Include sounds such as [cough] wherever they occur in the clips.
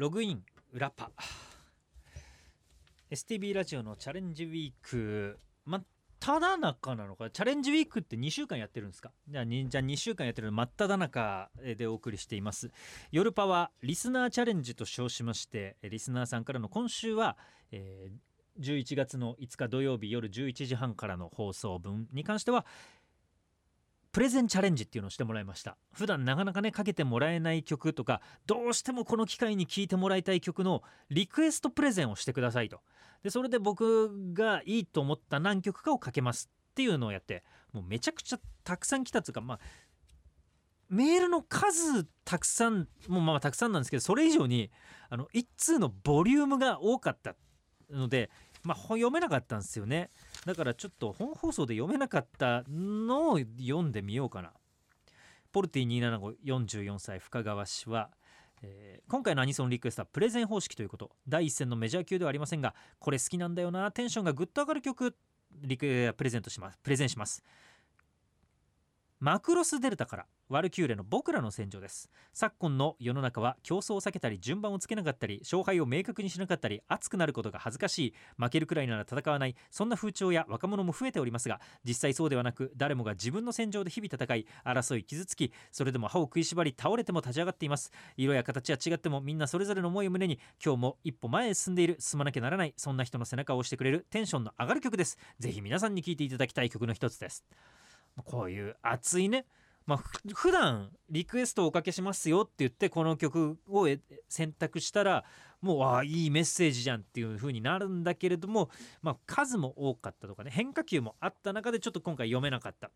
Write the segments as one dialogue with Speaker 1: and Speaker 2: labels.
Speaker 1: ログイン裏パ。STB ラジオのチャレンジウィーク。真っただ中なのか？チャレンジウィークって2週間やってるんですか？じゃあ 2, じゃあ2週間やってるの真っただ中でお送りしています。夜パはリスナーチャレンジと称しましてリスナーさんからの今週は、えー、11月の5日土曜日夜11時半からの放送分に関してはプレゼンチャレンジっていうのをしてもらいました。普段なかなかねかけてもらえない曲とかどうしてもこの機会に聴いてもらいたい曲のリクエストプレゼンをしてくださいと。でそれで僕がいいと思った何曲かをかけますっていうのをやってもうめちゃくちゃたくさん来たっていうかまあメールの数たくさんもうまあたくさんなんですけどそれ以上にあの1通のボリュームが多かったのでまあ読めなかったんですよね。だからちょっと本放送で読めなかったのを読んでみようかな。ポルティ27544歳深川氏は、えー、今回のアニソンリクエストはプレゼン方式ということ。第一線のメジャー級ではありませんがこれ好きなんだよな。テンションがぐっと上がる曲リクプレゼントします。プレゼンします。マクロスデルタからワルキューレの僕らの戦場です。昨今の世の中は競争を避けたり順番をつけなかったり勝敗を明確にしなかったり熱くなることが恥ずかしい負けるくらいなら戦わないそんな風潮や若者も増えておりますが実際そうではなく誰もが自分の戦場で日々戦い争い傷つきそれでも歯を食いしばり倒れても立ち上がっています。色や形は違ってもみんなそれぞれの思いを胸に今日も一歩前へ進んでいる進まなきゃならないそんな人の背中を押してくれるテンションの上がる曲です。ぜひ皆さんに聴いていただきたい曲の一つです。こういう熱いね。まあ、普段リクエストをおかけしますよって言ってこの曲を選択したらもうあいいメッセージじゃんっていう風になるんだけれども、まあ、数も多かったとかね。変化球もあった中でちょっと今回読めなかった。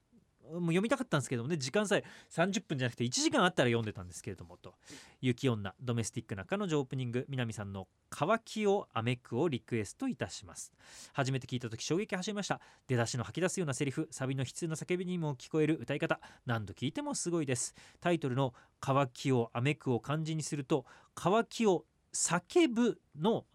Speaker 1: もう読みたかったんですけどもね時間さえ30分じゃなくて1時間あったら読んでたんですけれどもと「雪女ドメスティックな彼女オープニング南さんの「乾きをアメク」をリクエストいたします。初めて聞いた時衝撃走りました。出だしの吐き出すようなセリフサビの悲痛な叫びにも聞こえる歌い方。何度聞いてもすごいです。タイトルの「乾きをアメク」を漢字にすると乾きを叫ぶの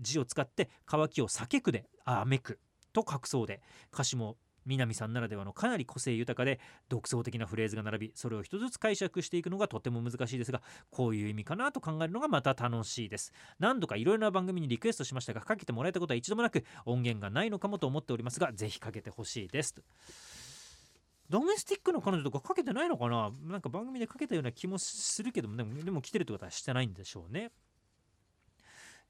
Speaker 1: 字を使って乾きを叫くであめくと書くそうで歌詞も南さんならではのかなり個性豊かで独創的なフレーズが並びそれを一つずつ解釈していくのがとても難しいですがこういう意味かなと考えるのがまた楽しいです。何度かいろいろな番組にリクエストしましたがかけてもらえたことは一度もなく音源がないのかもと思っておりますがぜひかけてほしいです。ドメスティックの彼女とかかけてないのかな？なんか番組でかけたような気もするけどもでもでも来てるってことはしてないんでしょうね。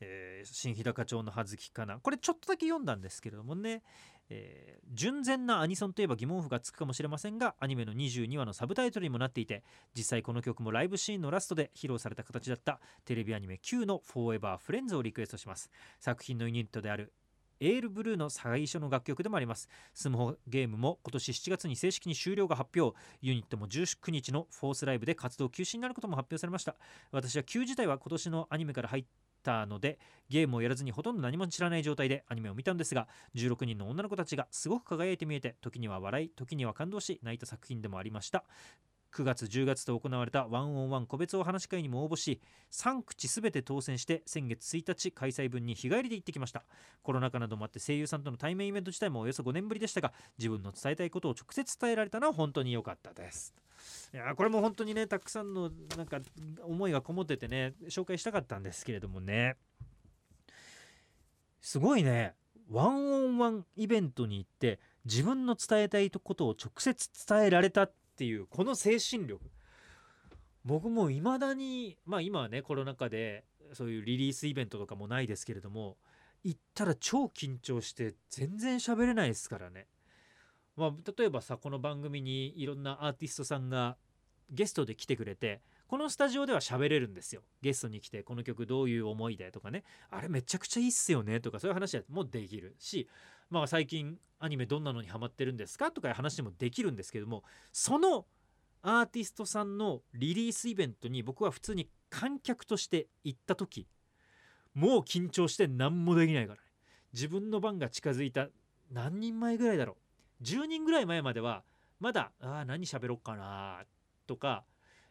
Speaker 1: えー、新日高町の葉月かな。これちょっとだけ読んだんですけれどもね、えー、純然なアニソンといえば疑問符がつくかもしれませんがアニメの22話のサブタイトルにもなっていて実際この曲もライブシーンのラストで披露された形だったテレビアニメ Q の「 Forever Friends をリクエストします。作品のユニットである AiRBLUE の最初の楽曲でもあります。スマホゲームも今年7月に正式に終了が発表。ユニットも19日のフォースライブで活動休止になることも発表されました。私は Q 自体は今年のアニメから入ってたのでゲームをやらずにほとんど何も知らない状態でアニメを見たんですが16人の女の子たちがすごく輝いて見えて時には笑い時には感動し泣いた作品でもありました。9月10月と行われたワンオンワン個別お話会にも応募し3口すべて当選して先月1日開催分に日帰りで行ってきました。コロナ禍などもあって声優さんとの対面イベント自体もおよそ5年ぶりでしたが自分の伝えたいことを直接伝えられたのは本当に良かったです。いやこれも本当にねたくさんのなんか思いがこもっててね紹介したかったんですけれどもね。すごいね。ワンオンワンイベントに行って自分の伝えたいことを直接伝えられたっていうこの精神力。僕もいまだにまあ今はねコロナ禍でそういうリリースイベントとかもないですけれども行ったら超緊張して全然喋れないですからね。まあ、例えばさこの番組にいろんなアーティストさんがゲストで来てくれてこのスタジオでは喋れるんですよ。ゲストに来てこの曲どういう思いでとかね。あれめちゃくちゃいいっすよねとかそういう話もできるしまあ最近アニメどんなのにハマってるんですかとかいう話もできるんですけどもそのアーティストさんのリリースイベントに僕は普通に観客として行った時もう緊張して何もできないから。ね自分の番が近づいた何人前ぐらいだろう。10人ぐらい前まではまだあ何喋ろっかなとか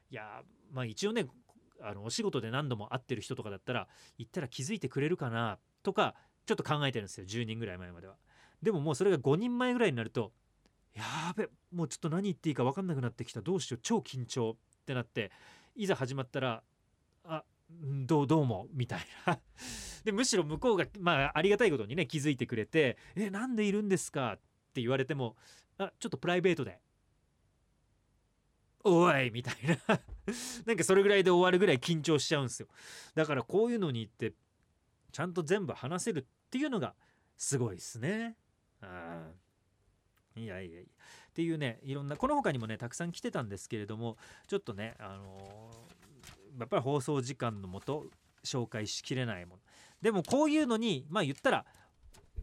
Speaker 1: いやまあ一応ねあのお仕事で何度も会ってる人とかだったら行ったら気づいてくれるかなとかちょっと考えてるんですよ10人ぐらい前まではでももうそれが5人前ぐらいになるとやべもうちょっと何言っていいか分かんなくなってきたどうしよう超緊張ってなっていざ始まったらあどうどうもみたいなでむしろ向こうがまあありがたいことにね気づいてくれて「えなんでいるんですか?」って言われても「あちょっとプライベートで」おいみたいな。[laughs] なんかそれぐらいで終わるぐらい緊張しちゃうんですよ。だからこういうのに行ってちゃんと全部話せるっていうのがすごいですね。あ。いやいやいや。っていうねいろんなこの他にもねたくさん来てたんですけれどもちょっとねあのー、やっぱり放送時間のもと紹介しきれないもの。でもこういうのにまあ言ったら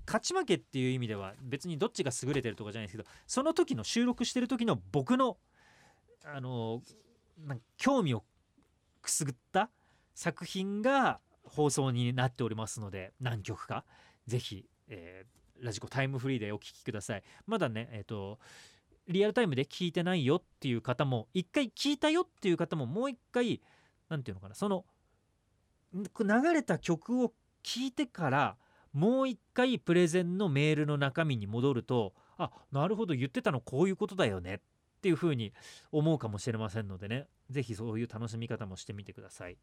Speaker 1: 勝ち負けっていう意味では別にどっちが優れてるとかじゃないですけどその時の収録してる時の僕のあのなんか興味をくすぐった作品が放送になっておりますので何曲か。ぜひ、えー、ラジコタイムフリーでお聴きください。まだねえっ、ー、とリアルタイムで聞いてないよっていう方も一回聞いたよっていう方ももう一回何て言うのかなその流れた曲を聞いてからもう一回プレゼンのメールの中身に戻るとあなるほど言ってたのこういうことだよねっていうふうに思うかもしれませんのでね。是非そういう楽しみ方もしてみてください。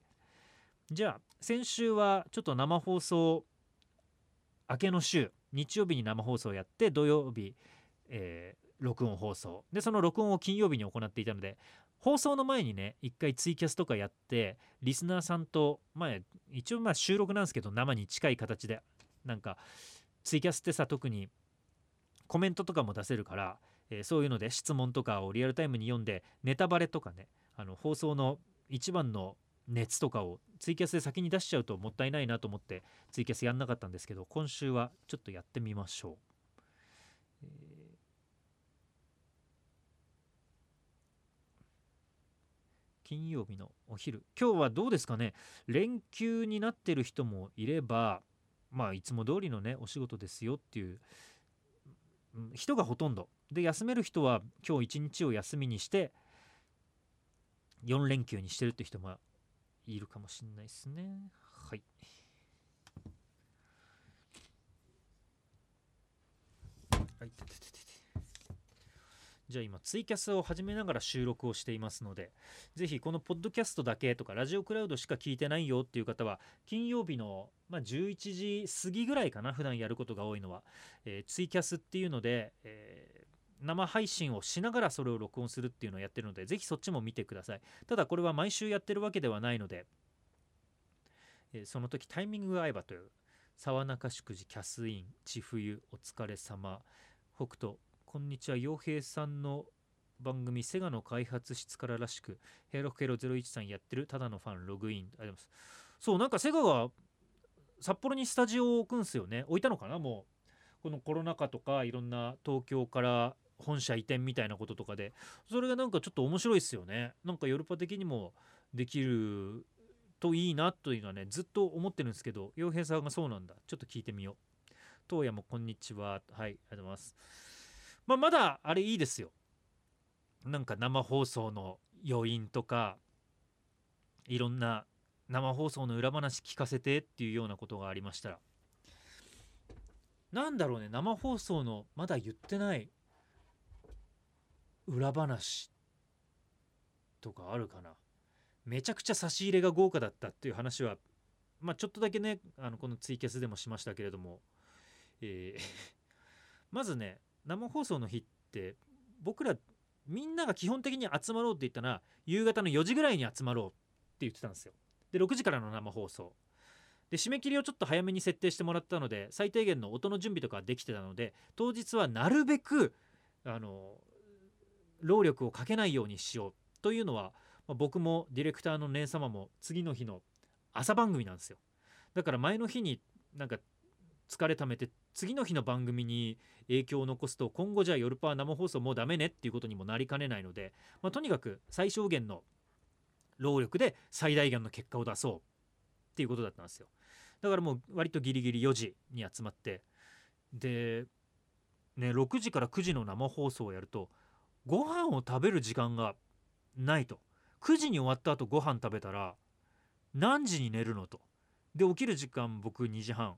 Speaker 1: じゃあ先週はちょっと生放送明けの週日曜日に生放送をやって土曜日、えー、録音放送。でその録音を金曜日に行っていたので放送の前にね一回ツイキャスとかやってリスナーさんとまあ一応まあ収録なんですけど生に近い形でなんかツイキャスってさ特にコメントとかも出せるからえー、そういうので質問とかをリアルタイムに読んでネタバレとかねあの放送の一番の熱とかをツイキャスで先に出しちゃうともったいないなと思ってツイキャスやんなかったんですけど今週はちょっとやってみましょう。金曜日のお昼今日はどうですかね？連休になってる人もいればまあいつも通りのねお仕事ですよっていう人がほとんど。で休める人は今日一日を休みにして4連休にしてるって人もいるかもしれないですね。はい。はい。じゃあ今ツイキャスを始めながら収録をしていますのでぜひこのポッドキャストだけとかラジオクラウドしか聞いてないよっていう方は金曜日の、まあ、11時過ぎぐらいかな普段やることが多いのは、えー、ツイキャスっていうので、えー、生配信をしながらそれを録音するっていうのをやってるのでぜひそっちも見てください。ただこれは毎週やってるわけではないので、え、その時タイミングが合えばという沢中祝辞キャスイン千冬お疲れ様北斗こんにちは。洋平さんの番組セガの開発室かららしくヘロヘロ01さんやってるただのファンログイン。ありがとうございます。そうなんかセガが札幌にスタジオを置くんすよね。置いたのかな？もうこのコロナ禍とかいろんな東京から本社移転みたいなこととかで。それがなんかちょっと面白いっすよね。なんかヨルパ的にもできるといいなというのはねずっと思ってるんですけど洋平さんがそうなんだ。ちょっと聞いてみよう。東野もこんにちは。はいありがとうございます。まあ、まだあれいいですよ。なんか生放送の余韻とかいろんな生放送の裏話聞かせてっていうようなことがありましたら。なんだろうね生放送のまだ言ってない裏話とかあるかな。めちゃくちゃ差し入れが豪華だったっていう話はまあちょっとだけねあのこのツイキャスでもしましたけれども、えー [laughs] まずね生放送の日って僕らみんなが基本的に集まろうって言ったら夕方の4時ぐらいに集まろうって言ってたんですよ。で6時からの生放送。で締め切りをちょっと早めに設定してもらったので最低限の音の準備とかできてたので当日はなるべくあの労力をかけないようにしようというのは、まあ、僕もディレクターの姉様も次の日の朝番組なんですよ。だから前の日になんか疲れためて次の日の番組に影響を残すと今後じゃあ夜パー生放送もうダメねっていうことにもなりかねないので、まあ、とにかく最小限の労力で最大限の結果を出そうっていうことだったんですよ。だからもう割とギリギリ4時に集まってでね6時から9時の生放送をやるとご飯を食べる時間がないと。9時に終わった後ご飯食べたら何時に寝るのと。で起きる時間僕2時半。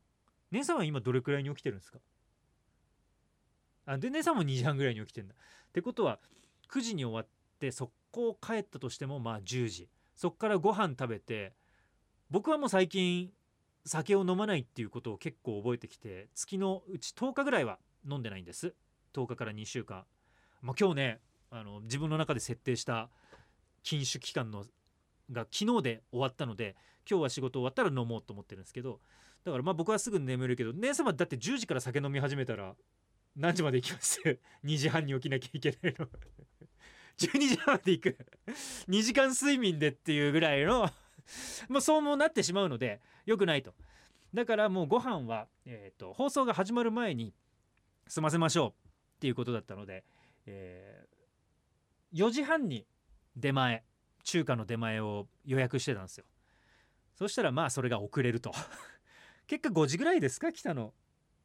Speaker 1: 姉さんは今どれくらいに起きてるんですか？あで姉さんも2時半ぐらいに起きてんだ。ってことは9時に終わって速攻帰ったとしてもまあ10時。そっからご飯食べて僕はもう最近酒を飲まないっていうことを結構覚えてきて月のうち10日ぐらいは飲んでないんです。10日から2週間、まあ、今日ねあの自分の中で設定した禁酒期間のが昨日で終わったので今日は仕事終わったら飲もうと思ってるんですけどだからまあ僕はすぐ眠るけど姉様だって10時から酒飲み始めたら何時まで行きます？[laughs] 2時半に起きなきゃいけないの。[laughs] 12時半まで行く。2時間睡眠でっていうぐらいのもうそうもなってしまうので良くないと。だからもうご飯は、えーと、放送が始まる前に済ませましょうっていうことだったので、えー、4時半に出前中華の出前を予約してたんですよ。そしたらまあそれが遅れると。[laughs] 結果5時ぐらいですか？来たの。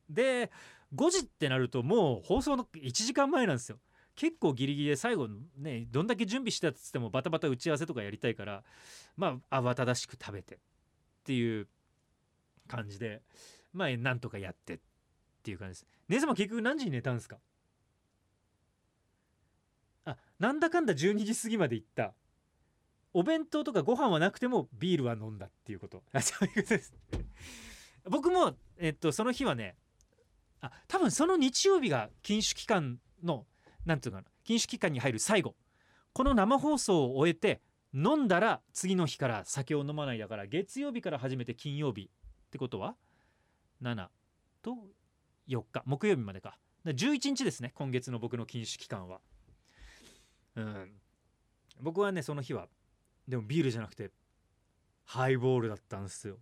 Speaker 1: で5時ってなるともう放送の1時間前なんですよ。結構ギリギリで最後ねどんだけ準備したっつってもバタバタ打ち合わせとかやりたいからまあ慌ただしく食べてっていう感じでまあなんとかやってっていう感じです。姉様結局何時に寝たんですか？あなんだかんだ12時過ぎまで行った。お弁当とかご飯はなくてもビールは飲んだっていうこと。あそういうことです僕もえっとその日はねあ多分その日曜日が禁酒期間の何て言うかな禁酒期間に入る最後この生放送を終えて飲んだら次の日から酒を飲まないだから月曜日から始めて金曜日ってことは7と4日木曜日までか。11日ですね今月の僕の禁酒期間は。うん。僕はねその日はでもビールじゃなくてハイボールだったんですよ。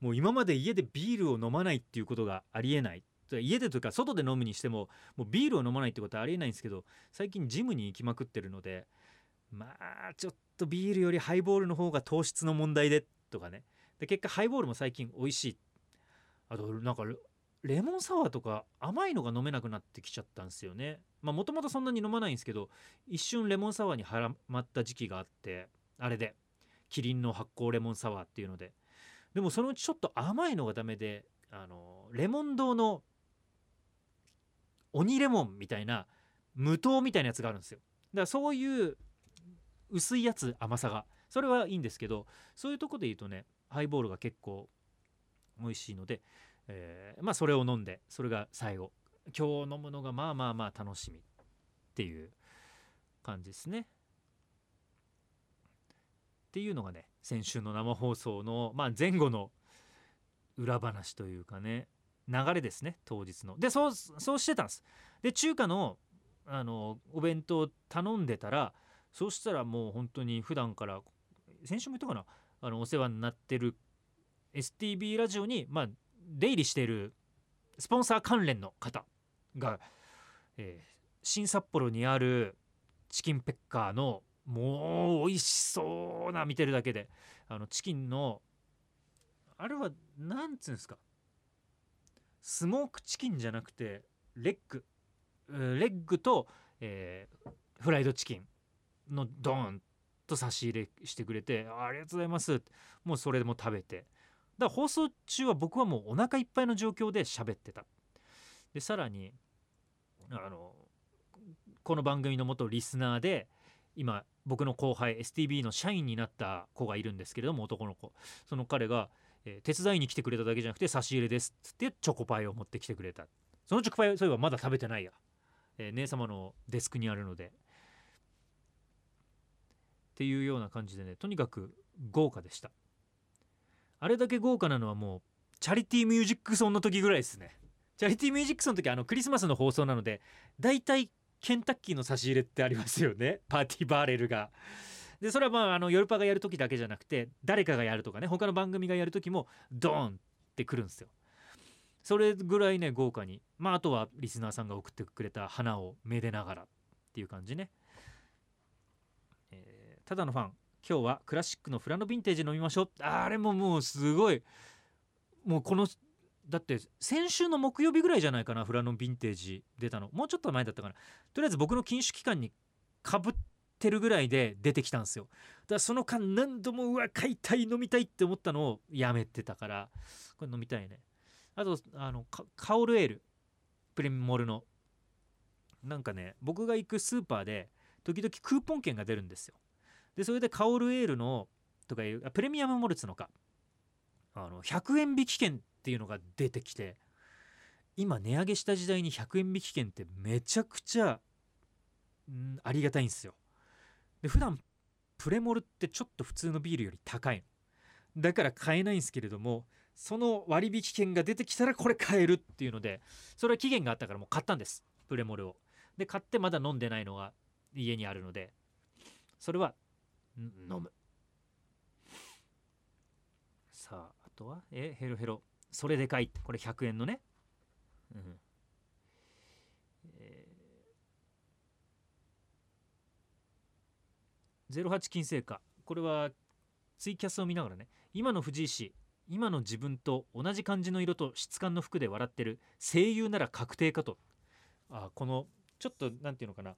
Speaker 1: もう今まで家でビールを飲まないっていうことがありえない。家でというか外で飲むにしてももうビールを飲まないってことはありえないんですけど最近ジムに行きまくってるのでまあちょっとビールよりハイボールの方が糖質の問題でとかね。で結果ハイボールも最近美味しい。あとなんかレモンサワーとか甘いのが飲めなくなってきちゃったんですよね。まあもともとそんなに飲まないんですけど一瞬レモンサワーにはまった時期があってあれで。キリンの発酵レモンサワーっていうので。でもそのうちちょっと甘いのがダメであのレモン堂の鬼レモンみたいな無糖みたいなやつがあるんですよだからそういう薄いやつ甘さがそれはいいんですけどそういうとこで言うとねハイボールが結構美味しいので、えー、まあそれを飲んでそれが最後今日飲むのがまあまあまあ楽しみっていう感じですね。っていうのがね先週の生放送の、まあ、前後の裏話というかね流れですね当日の。でそうそうしてたんです。で中華のあのお弁当頼んでたらそうしたらもう本当に普段から先週も言ったかなあのお世話になってる STB ラジオにまあ出入りしているスポンサー関連の方が、えー、新札幌にあるチキンペッカーのもう美味しそうな見てるだけであのチキンのあれは何つうんですか？スモークチキンじゃなくてレッグ。レッグと、えー、フライドチキンのドーンと差し入れしてくれてありがとうございます。もうそれでも食べて。だから放送中は僕はもうお腹いっぱいの状況で喋ってた。でさらにあのこの番組の元リスナーで今僕の後輩 STB の社員になった子がいるんですけれども男の子。その彼がえー、手伝いに来てくれただけじゃなくて差し入れですっつってチョコパイを持ってきてくれた。そのチョコパイそういえばまだ食べてないや、えー、姉様のデスクにあるので。っていうような感じでねとにかく豪華でした。あれだけ豪華なのはもうチャリティーミュージックソンの時ぐらいですね。チャリティーミュージックソンの時あのクリスマスの放送なのでだいたいケンタッキーの差し入れってありますよね。[laughs] パーティーバーレルが。でそれはまああのヨルパがやる時だけじゃなくて誰かがやるとかね他の番組がやる時もドーンってくるんですよ。それぐらいね豪華に。まああとはリスナーさんが送ってくれた花をめでながらっていう感じね、えー、ただのファン。今日はクラシックのフラノヴィンテージ飲みましょう。あれももうすごい。もうこのだって先週の木曜日ぐらいじゃないかなフラノヴィンテージ出たの。もうちょっと前だったかな。とりあえず僕の禁酒期間にかぶってるぐらいで出てきたんですよ。だからその間何度もうわ買いたい飲みたいって思ったのをやめてたから。これ飲みたいね。あとあのカオルエール。プレミモルの。なんかね僕が行くスーパーで時々クーポン券が出るんですよ。でそれでカオルエールのとかいうプレミアムモルツのか。あの100円引き券っていうのが出てきて今値上げした時代に100円引き券ってめちゃくちゃ、ん、ありがたいんですよ。で普段プレモルってちょっと普通のビールより高いの。だから買えないんですけれどもその割引券が出てきたらこれ買えるっていうのでそれは期限があったからもう買ったんですプレモルを。で買ってまだ飲んでないのが家にあるのでそれは飲む。さああとは？えヘロヘロそれでかい。これ100円のね、うん。えー、08金星化これはツイキャスを見ながらね。今の藤井氏今の自分と同じ感じの色と質感の服で笑ってる。声優なら確定かと。あこのちょっと何て言うのかな。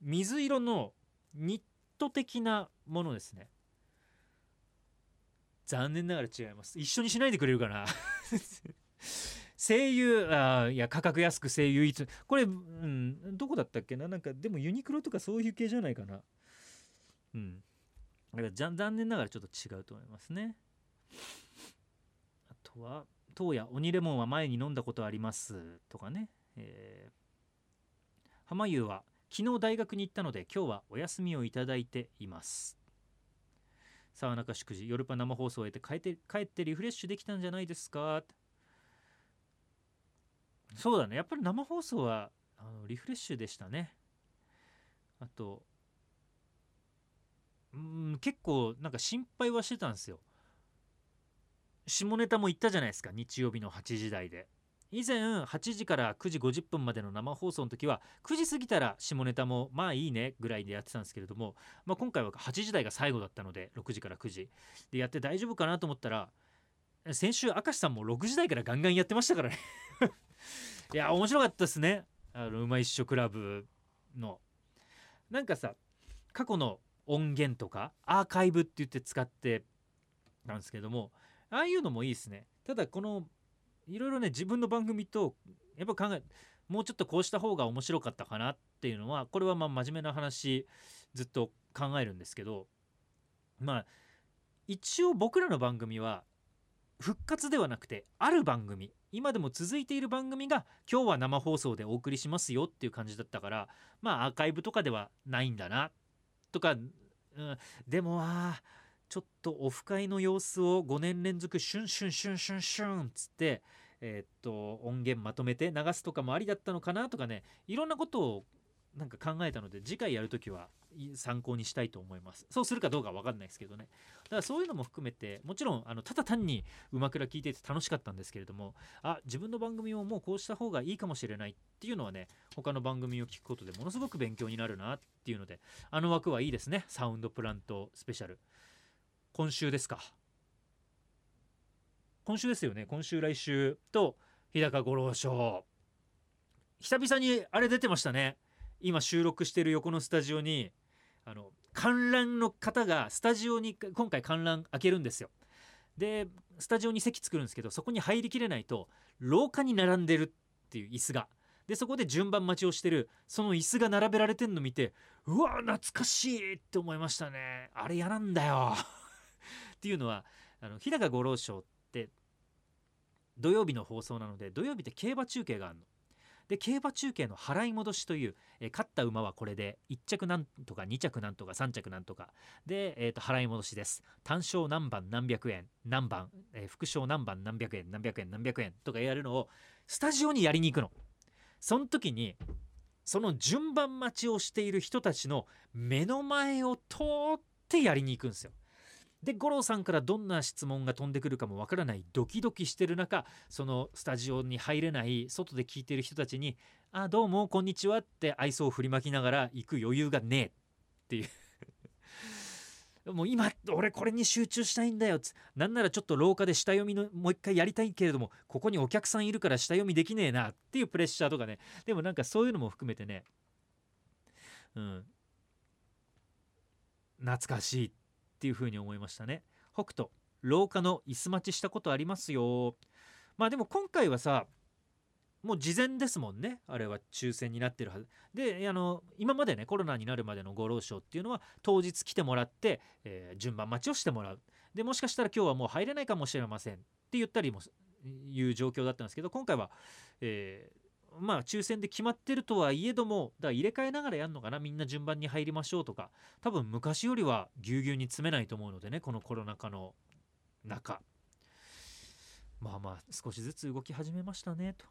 Speaker 1: 水色のニット的なものですね。残念ながら違います。一緒にしないでくれるかな。[laughs] 声優あいや価格安く声優いつこれ、うん、どこだったっけな？なんかでもユニクロとかそういう系じゃないかな。うん。だから残念ながらちょっと違うと思いますね。あとは「当夜鬼レモンは前に飲んだことあります」とかね、えー、浜優は昨日大学に行ったので今日はお休みをいただいています。沢中祝辞夜パ生放送を終えて帰って帰ってリフレッシュできたんじゃないですか？そうだね。やっぱり生放送はあのリフレッシュでしたね。あとうん結構なんか心配はしてたんですよ。下ネタも言ったじゃないですか。日曜日の8時台で。以前8時から9時50分までの生放送の時は9時過ぎたら下ネタもまあいいねぐらいでやってたんですけれども、まあ、今回は8時台が最後だったので6時から9時。でやって大丈夫かなと思ったら先週明石さんも6時台からガンガンやってましたからね。[laughs] いや面白かったですね。あのうまいっしょクラブの。なんかさ過去の音源とかアーカイブって言って使ってなんですけどもああいうのもいいですね。ただこのいろいろね自分の番組とやっぱ考えもうちょっとこうした方が面白かったかなっていうのはこれはまあ真面目な話ずっと考えるんですけどまあ一応僕らの番組は復活ではなくてある番組今でも続いている番組が今日は生放送でお送りしますよっていう感じだったからまあアーカイブとかではないんだなとか、うん、でもあちょっとオフ会の様子を5年連続シュンシュンシュンシュンシュンっつってえー、っと音源まとめて流すとかもありだったのかなとかねいろんなことをなんか考えたので次回やるときは参考にしたいと思います。そうするかどうか分かんないですけどね。だからそういうのも含めてもちろんあのただ単にうまくら聞いてて楽しかったんですけれどもあ自分の番組をもうこうした方がいいかもしれないっていうのはね他の番組を聞くことでものすごく勉強になるなっていうのであの枠はいいですね。サウンドプラントスペシャル。今週ですか？今週ですよね。今週来週と日高五郎賞。久々にあれ出てましたね。今収録してる横のスタジオにあの観覧の方がスタジオに今回観覧開けるんですよ。でスタジオに席作るんですけどそこに入りきれないと廊下に並んでるっていう椅子が。でそこで順番待ちをしてるその椅子が並べられてんの見てうわ懐かしいって思いましたね。あれ嫌なんだよ。っていうのはあの日高五郎賞って土曜日の放送なので土曜日って競馬中継があるの。で競馬中継の払い戻しという、え勝った馬はこれで1着なんとか2着なんとか3着なんとか。で、えー、と払い戻しです。単勝何番何百円何番、えー、副賞何番何百円何百円何百円とかやるのをスタジオにやりに行くの。その時にその順番待ちをしている人たちの目の前を通ってやりに行くんですよ。で五郎さんからどんな質問が飛んでくるかもわからないドキドキしてる中そのスタジオに入れない外で聞いてる人たちに「あどうもこんにちは」って愛想を振りまきながら行く余裕がねえっていう。[laughs] もう今俺これに集中したいんだよつなんならちょっと廊下で下読みのもう一回やりたいけれどもここにお客さんいるから下読みできねえなっていうプレッシャーとかね。でもなんかそういうのも含めてねうん。懐かしい。っっていうふうに思いましたね。北斗廊下の椅子待ちしたことありますよ。まあでも今回はさもう事前ですもんね。あれは抽選になってるはず。であの今までねコロナになるまでのご老賞っていうのは当日来てもらって、えー、順番待ちをしてもらう。でもしかしたら今日はもう入れないかもしれませんって言ったりもいう状況だったんですけど今回は、えーまあ抽選で決まってるとはいえどもだから入れ替えながらやるのかなみんな順番に入りましょうとか。多分昔よりはぎゅうぎゅうに詰めないと思うのでねこのコロナ禍の中。まあまあ少しずつ動き始めましたねと。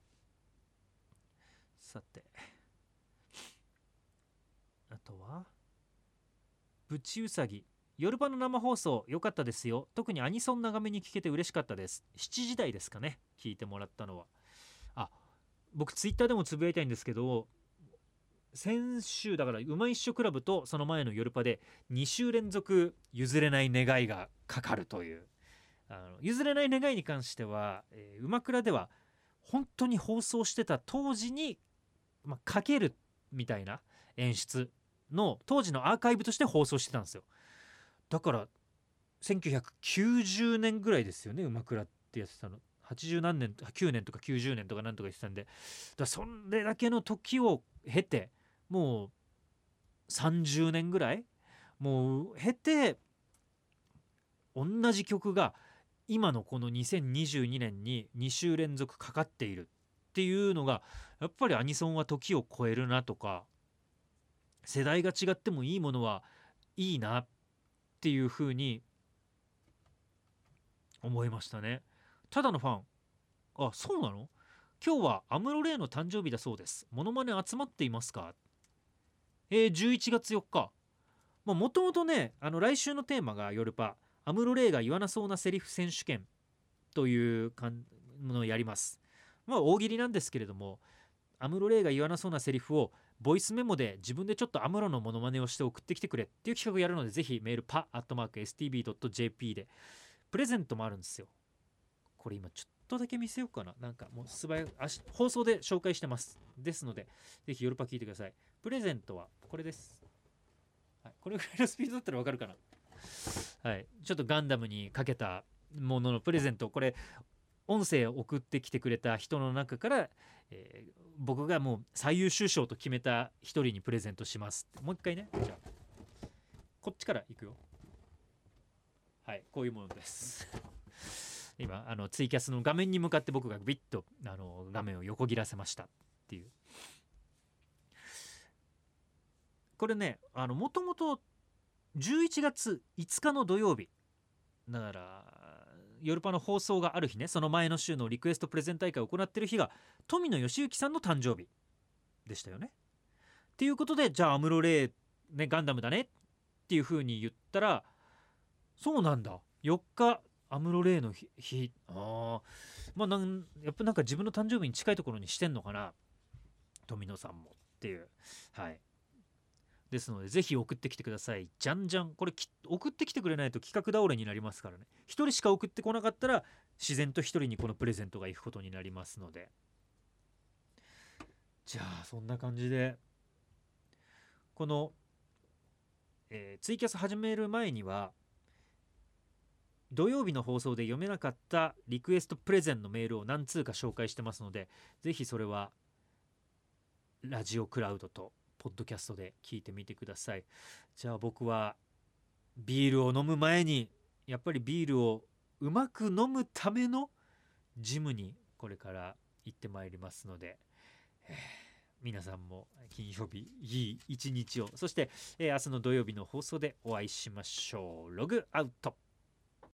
Speaker 1: さて。あとはぶちうさぎ。夜場の生放送良かったですよ。特にアニソン長めに聞けて嬉しかったです。7時台ですかね聞いてもらったのは。僕ツイッターでもつぶやいたいんですけど先週だからうま一緒クラブとその前の夜パで2週連続譲れない願いがかかるという。あの譲れない願いに関しては、えー、馬倉では本当に放送してた当時に、まあ、かけるみたいな演出の当時のアーカイブとして放送してたんですよ。だから1990年ぐらいですよね馬倉ってやってたの。80何年9年とか90年とかなんとか言ってたんでだそれだけの時を経てもう30年ぐらいもう経て同じ曲が今のこの2022年に2週連続かかっているっていうのがやっぱりアニソンは時を超えるなとか世代が違ってもいいものはいいなっていうふうに思いましたね。ただのファン。あそうなの？今日はアムロレイの誕生日だそうです。モノマネ集まっていますか？えー、11月4日。もともとねあの来週のテーマがヨルパアムロレイが言わなそうなセリフ選手権。というものをやります。まあ大喜利なんですけれどもアムロレイが言わなそうなセリフをボイスメモで自分でちょっとアムロのモノマネをして送ってきてくれっていう企画をやるのでぜひメールパアットマーク STB.jp でプレゼントもあるんですよ。これ今ちょっとだけ見せようかな。なんかもう素早く放送で紹介してます。ですのでぜひヨルパ聞いてください。プレゼントはこれです、はい、これぐらいのスピードだったらわかるかな。はいちょっとガンダムにかけたもののプレゼント。これ音声を送ってきてくれた人の中から、えー、僕がもう最優秀賞と決めた1人にプレゼントします。もう一回ね。じゃあこっちからいくよ。はいこういうものです。今あのツイキャスの画面に向かって僕がビッとあの画面を横切らせましたっていう。これねもともと11月5日の土曜日。だからヨルパの放送がある日ねその前の週のリクエストプレゼン大会を行ってる日が富野義行さんの誕生日でしたよね。っていうことでじゃあアムロレイ、ね、ガンダムだねっていうふうに言ったらそうなんだ。4日アムロレイの日あまあなんやっぱなんか自分の誕生日に近いところにしてんのかな。富野さんもっていう。はい。ですのでぜひ送ってきてください。じゃんじゃんこれ送ってきてくれないと企画倒れになりますからね。1人しか送ってこなかったら自然と1人にこのプレゼントがいくことになりますので。じゃあそんな感じで。この、えー、ツイキャス始める前には土曜日の放送で読めなかったリクエストプレゼンのメールを何通か紹介してますのでぜひそれはラジオクラウドとポッドキャストで聞いてみてください。じゃあ僕はビールを飲む前にやっぱりビールをうまく飲むためのジムにこれから行ってまいりますので、皆さんも金曜日いい一日をそして、えー、明日の土曜日の放送でお会いしましょう。ログアウト。